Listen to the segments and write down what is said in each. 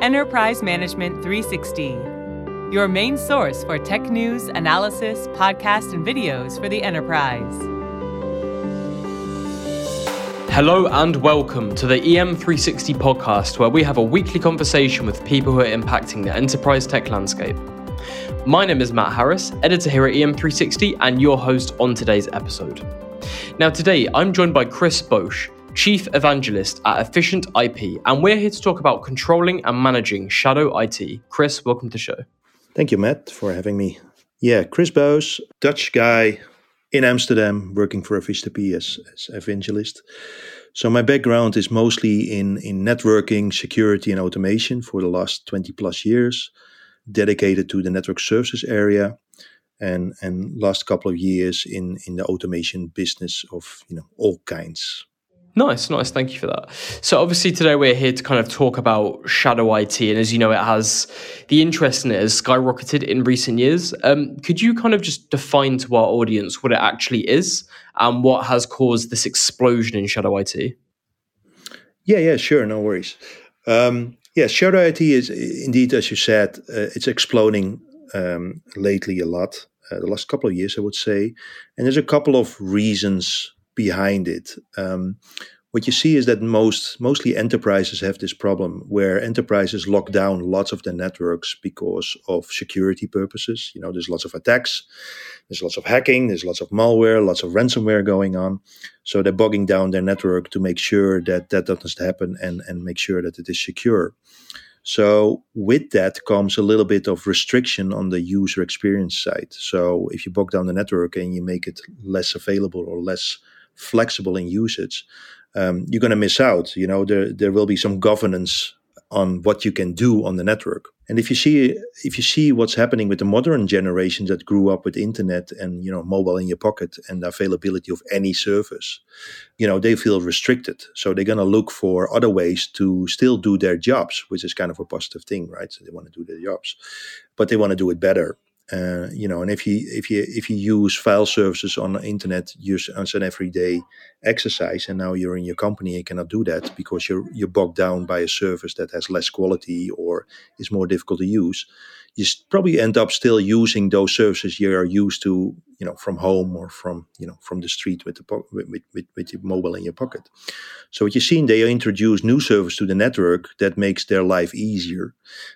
Enterprise Management 360, your main source for tech news, analysis, podcasts, and videos for the enterprise. Hello and welcome to the EM360 podcast, where we have a weekly conversation with people who are impacting the enterprise tech landscape. My name is Matt Harris, editor here at EM360, and your host on today's episode. Now, today I'm joined by Chris Buijs, Chief Evangelist at Efficient IP, and we're here to talk about controlling and managing shadow IT. Chris, welcome to the show. Thank you, Matt, for having me. Yeah, Chris Buijs, Dutch guy in Amsterdam, working for EfficientIP as, as evangelist. So my background is mostly in, in networking, security, and automation for the last 20 plus years, dedicated to the network services area and and last couple of years in in the automation business of you know all kinds Nice, nice. Thank you for that. So, obviously, today we're here to kind of talk about shadow IT, and as you know, it has the interest in it has skyrocketed in recent years. Um, could you kind of just define to our audience what it actually is and what has caused this explosion in shadow IT? Yeah, yeah, sure, no worries. Um, yeah, shadow IT is indeed, as you said, uh, it's exploding um, lately a lot. Uh, the last couple of years, I would say, and there's a couple of reasons behind it. Um, what you see is that most mostly enterprises have this problem where enterprises lock down lots of their networks because of security purposes. You know, there's lots of attacks, there's lots of hacking, there's lots of malware, lots of ransomware going on. So they're bogging down their network to make sure that that doesn't happen and, and make sure that it is secure. So with that comes a little bit of restriction on the user experience side. So if you bog down the network and you make it less available or less flexible in usage, um, you're going to miss out. You know, there there will be some governance on what you can do on the network. And if you see if you see what's happening with the modern generations that grew up with internet and you know mobile in your pocket and availability of any service, you know they feel restricted. So they're going to look for other ways to still do their jobs, which is kind of a positive thing, right? So they want to do their jobs, but they want to do it better. Uh, you know, and if you if you if you use file services on the internet use as an everyday exercise, and now you're in your company, you cannot do that because you're you're bogged down by a service that has less quality or is more difficult to use. You probably end up still using those services you are used to, you know, from home or from you know from the street with the po- with, with, with your mobile in your pocket. So what you're seeing, they introduce new service to the network that makes their life easier,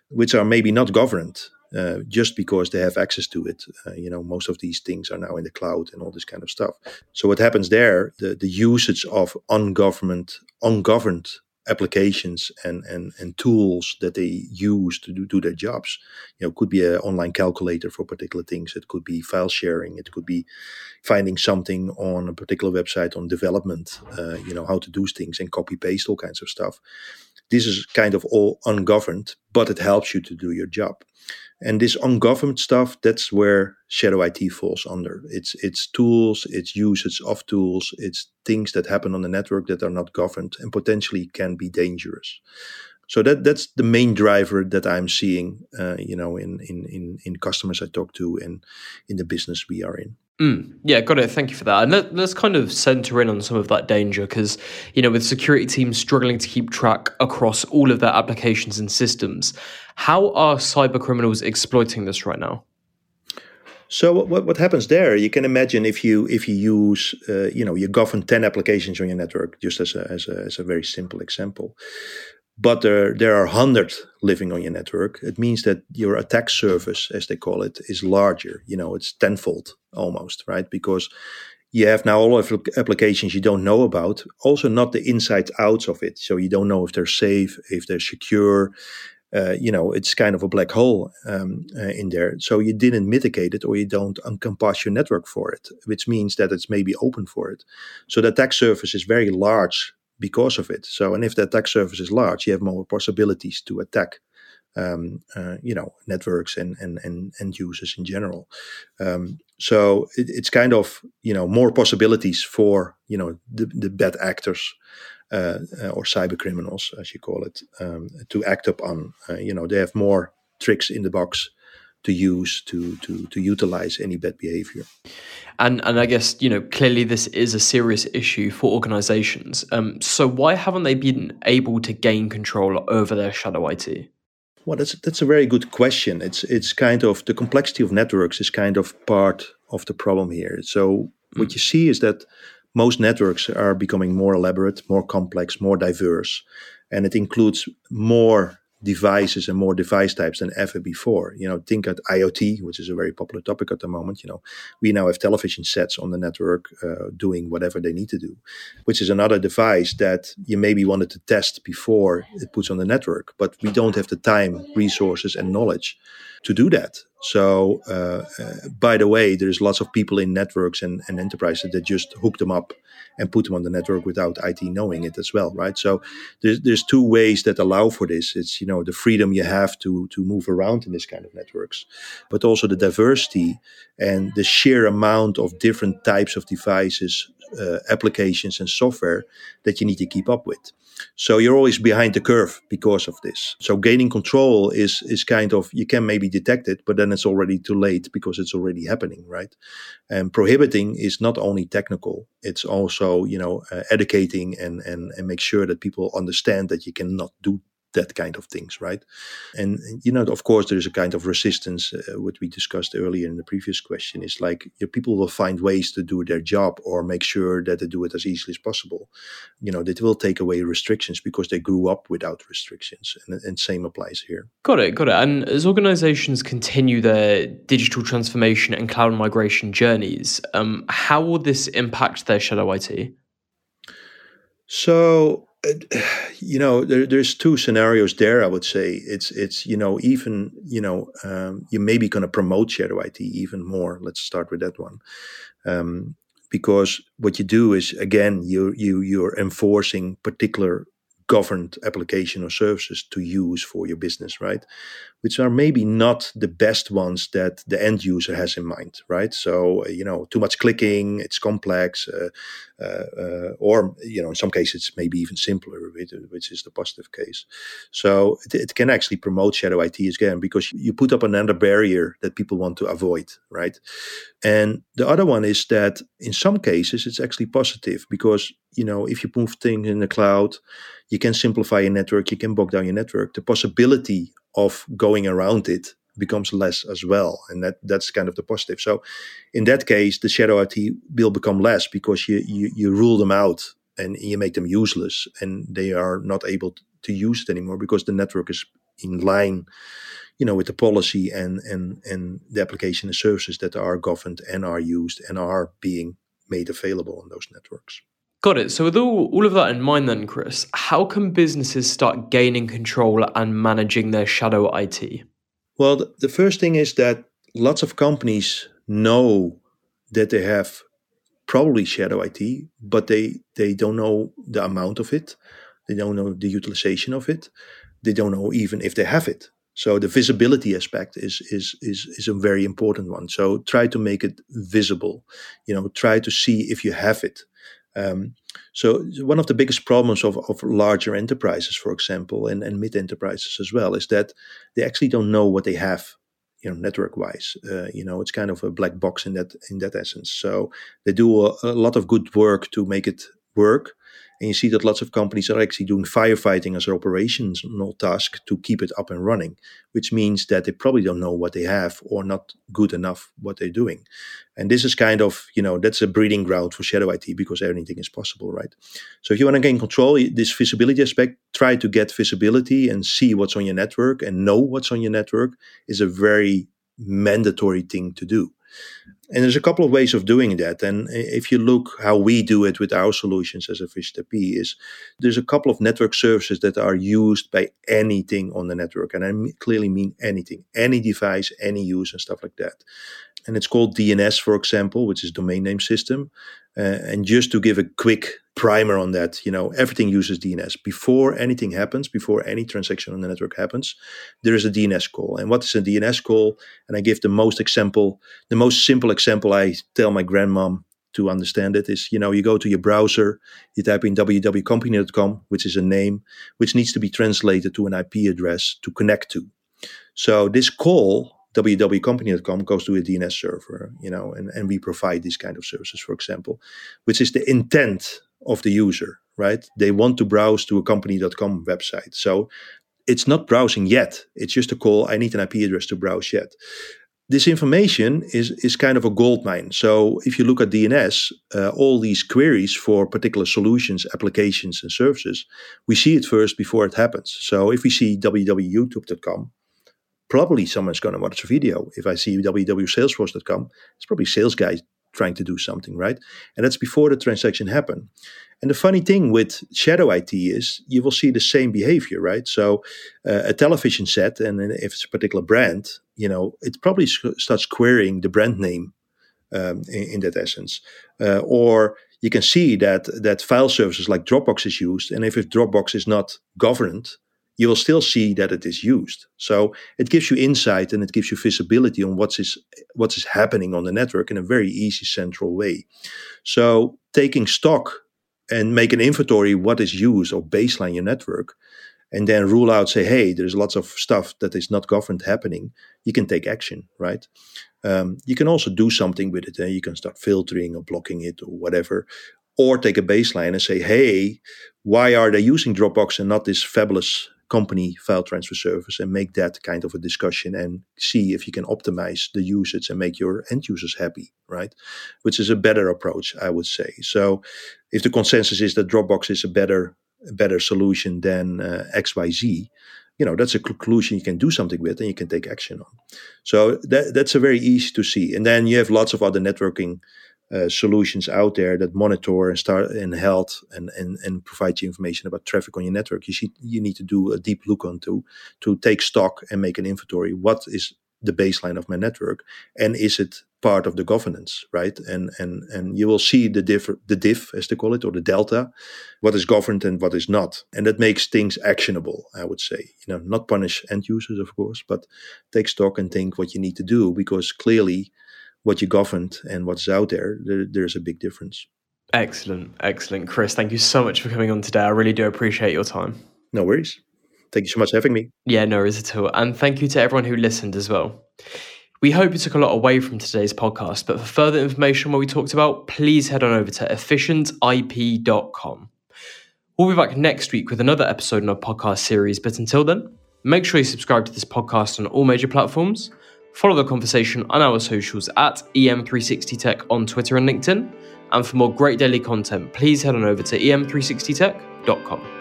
which are maybe not governed uh, just because they have access to it. Uh, you know, most of these things are now in the cloud and all this kind of stuff. So what happens there? The the usage of ungovernment, ungoverned applications and, and, and tools that they use to do, do their jobs. You know, could be an online calculator for particular things. It could be file sharing. It could be finding something on a particular website on development, uh, you know, how to do things and copy paste all kinds of stuff. This is kind of all ungoverned, but it helps you to do your job. And this ungoverned stuff, that's where shadow IT falls under. It's it's tools, it's usage of tools, it's things that happen on the network that are not governed and potentially can be dangerous. So that that's the main driver that I'm seeing, uh, you know, in, in in in customers I talk to and in the business we are in. Mm, yeah, got it. Thank you for that. And let, us kind of center in on some of that danger because, you know, with security teams struggling to keep track across all of their applications and systems, how are cyber criminals exploiting this right now? So what, what happens there? You can imagine if you if you use uh, you know you govern ten applications on your network, just as a, as a as a very simple example but there, there are 100 living on your network it means that your attack surface as they call it is larger you know it's tenfold almost right because you have now all of applications you don't know about also not the inside outs of it so you don't know if they're safe if they're secure uh, you know it's kind of a black hole um, uh, in there so you didn't mitigate it or you don't encompass your network for it which means that it's maybe open for it so the attack surface is very large because of it. So, and if the attack surface is large, you have more possibilities to attack, um, uh, you know, networks and, and, and users in general. Um, so it, it's kind of, you know, more possibilities for, you know, the, the bad actors or cyber criminals, as you call it, um, to act upon. Uh, you know, they have more tricks in the box to use to to to utilize any bad behavior. And and I guess you know clearly this is a serious issue for organizations. Um, so why haven't they been able to gain control over their shadow IT? Well, that's that's a very good question. It's it's kind of the complexity of networks is kind of part of the problem here. So mm. what you see is that most networks are becoming more elaborate, more complex, more diverse, and it includes more devices and more device types than ever before. You know, think at IoT, which is a very popular topic at the moment. You know, we now have television sets on the network uh, doing whatever they need to do, which is another device that you maybe wanted to test before it puts on the network, but we don't have the time, resources, and knowledge to do that. So, uh, uh, by the way, there's lots of people in networks and, and enterprises that just hook them up and put them on the network without IT knowing it as well, right? So, there's there's two ways that allow for this. It's you know the freedom you have to to move around in this kind of networks, but also the diversity and the sheer amount of different types of devices, uh, applications, and software that you need to keep up with. So you're always behind the curve because of this. So gaining control is is kind of you can maybe detect it, but then it's already too late because it's already happening, right? And prohibiting is not only technical; it's also you know uh, educating and and and make sure that people understand that you cannot do that kind of things, right? And you know, of course, there's a kind of resistance. Uh, what we discussed earlier in the previous question is like you know, people will find ways to do their job or make sure that they do it as easily as possible. You know, they will take away restrictions because they grew up without restrictions, and, and same applies here. Got it, got it. And as organizations continue their digital transformation and cloud migration journeys, um, how will this impact their shadow IT? So you know there, there's two scenarios there i would say it's it's you know even you know um, you maybe going to promote shadow it even more let's start with that one um, because what you do is again you you you're enforcing particular governed application or services to use for your business, right? Which are maybe not the best ones that the end user has in mind, right? So, uh, you know, too much clicking, it's complex, uh, Uh, uh, or, you know, in some cases, it's maybe even simpler, which is the positive case. So it, it, can actually promote shadow IT again because you put up another barrier that people want to avoid, right? And the other one is that in some cases, it's actually positive because, you know, if you move things in the cloud, you can simplify your network, you can bog down your network. The possibility of going around it becomes less as well. And that that's kind of the positive. So in that case, the shadow IT will become less because you, you, you rule them out and you make them useless and they are not able to use it anymore because the network is in line you know with the policy and and and the application and services that are governed and are used and are being made available on those networks Got it. So, with all, all of that in mind, then, Chris, how can businesses start gaining control and managing their shadow IT? Well, the first thing is that lots of companies know that they have probably shadow IT, but they, they don't know the amount of it. They don't know the utilization of it. They don't know even if they have it. So the visibility aspect is is is is a very important one. So try to make it visible. You know, try to see if you have it. Um, so one of the biggest problems of, of larger enterprises, for example, and, and mid enterprises as well, is that they actually don't know what they have, you know, network wise. Uh, you know, it's kind of a black box in that in that essence. So they do a, a lot of good work to make it work, and you see that lots of companies are actually doing firefighting as an operational task to keep it up and running, which means that they probably don't know what they have or not good enough what they're doing. And this is kind of, you know, that's a breeding ground for shadow IT because anything is possible, right? So if you want to gain control, this visibility aspect, try to get visibility and see what's on your network and know what's on your network is a very mandatory thing to do. And there's a couple of ways of doing that. And if you look how we do it with our solutions as a P, is there's a couple of network services that are used by anything on the network. And I clearly mean anything, any device, any use and stuff like that. And it's called DNS, for example, which is domain name system. Uh, and just to give a quick primer on that, you know, everything uses DNS. Before anything happens, before any transaction on the network happens, there is a DNS call. And what is a DNS call? And I give the most example, the most simple example I tell my grandmom to understand it is, you know, you go to your browser, you type in www.company.com, which is a name, which needs to be translated to an IP address to connect to. So this call www.company.com goes to a DNS server, you know, and, and we provide these kind of services, for example, which is the intent of the user, right? They want to browse to a company.com website. So it's not browsing yet. It's just a call. I need an IP address to browse yet. This information is, is kind of a gold mine. So if you look at DNS, uh, all these queries for particular solutions, applications, and services, we see it first before it happens. So if we see www.youtube.com, probably someone's going to watch a video. If I see www.salesforce.com, it's probably sales guy trying to do something, right? And that's before the transaction happened. And the funny thing with shadow IT is you will see the same behavior, right? So uh, a television set, and if it's a particular brand, you know, it probably starts querying the brand name um, in, in, that essence. Uh, or you can see that that file services like Dropbox is used, and if Dropbox is not governed, you will still see that it is used. So it gives you insight and it gives you visibility on what is what is happening on the network in a very easy central way. So taking stock and make an inventory what is used or baseline your network and then rule out say hey there's lots of stuff that is not governed happening you can take action right um, you can also do something with it and you can start filtering or blocking it or whatever or take a baseline and say hey why are they using dropbox and not this fabulous company file transfer service and make that kind of a discussion and see if you can optimize the usage and make your end users happy, right? Which is a better approach, I would say. So if the consensus is that Dropbox is a better better solution than uh, XYZ, you know that's a conclusion you can do something with and you can take action on. So that, that's a very easy to see. And then you have lots of other networking uh, solutions out there that monitor and start and health and, and and provide you information about traffic on your network. You see, you need to do a deep look onto to take stock and make an inventory. What is the baseline of my network, and is it part of the governance, right? And and and you will see the diff, the diff as they call it, or the delta, what is governed and what is not, and that makes things actionable. I would say, you know, not punish end users, of course, but take stock and think what you need to do because clearly what you governed and what's out there, there, there's a big difference. Excellent, excellent. Chris, thank you so much for coming on today. I really do appreciate your time. No worries. Thank you so much for having me. Yeah, no worries at all. And thank you to everyone who listened as well. We hope you took a lot away from today's podcast, but for further information on what we talked about, please head on over to efficientip.com. We'll be back next week with another episode in our podcast series, but until then, make sure you subscribe to this podcast on all major platforms Follow the conversation on our socials at EM360Tech on Twitter and LinkedIn. And for more great daily content, please head on over to em360tech.com.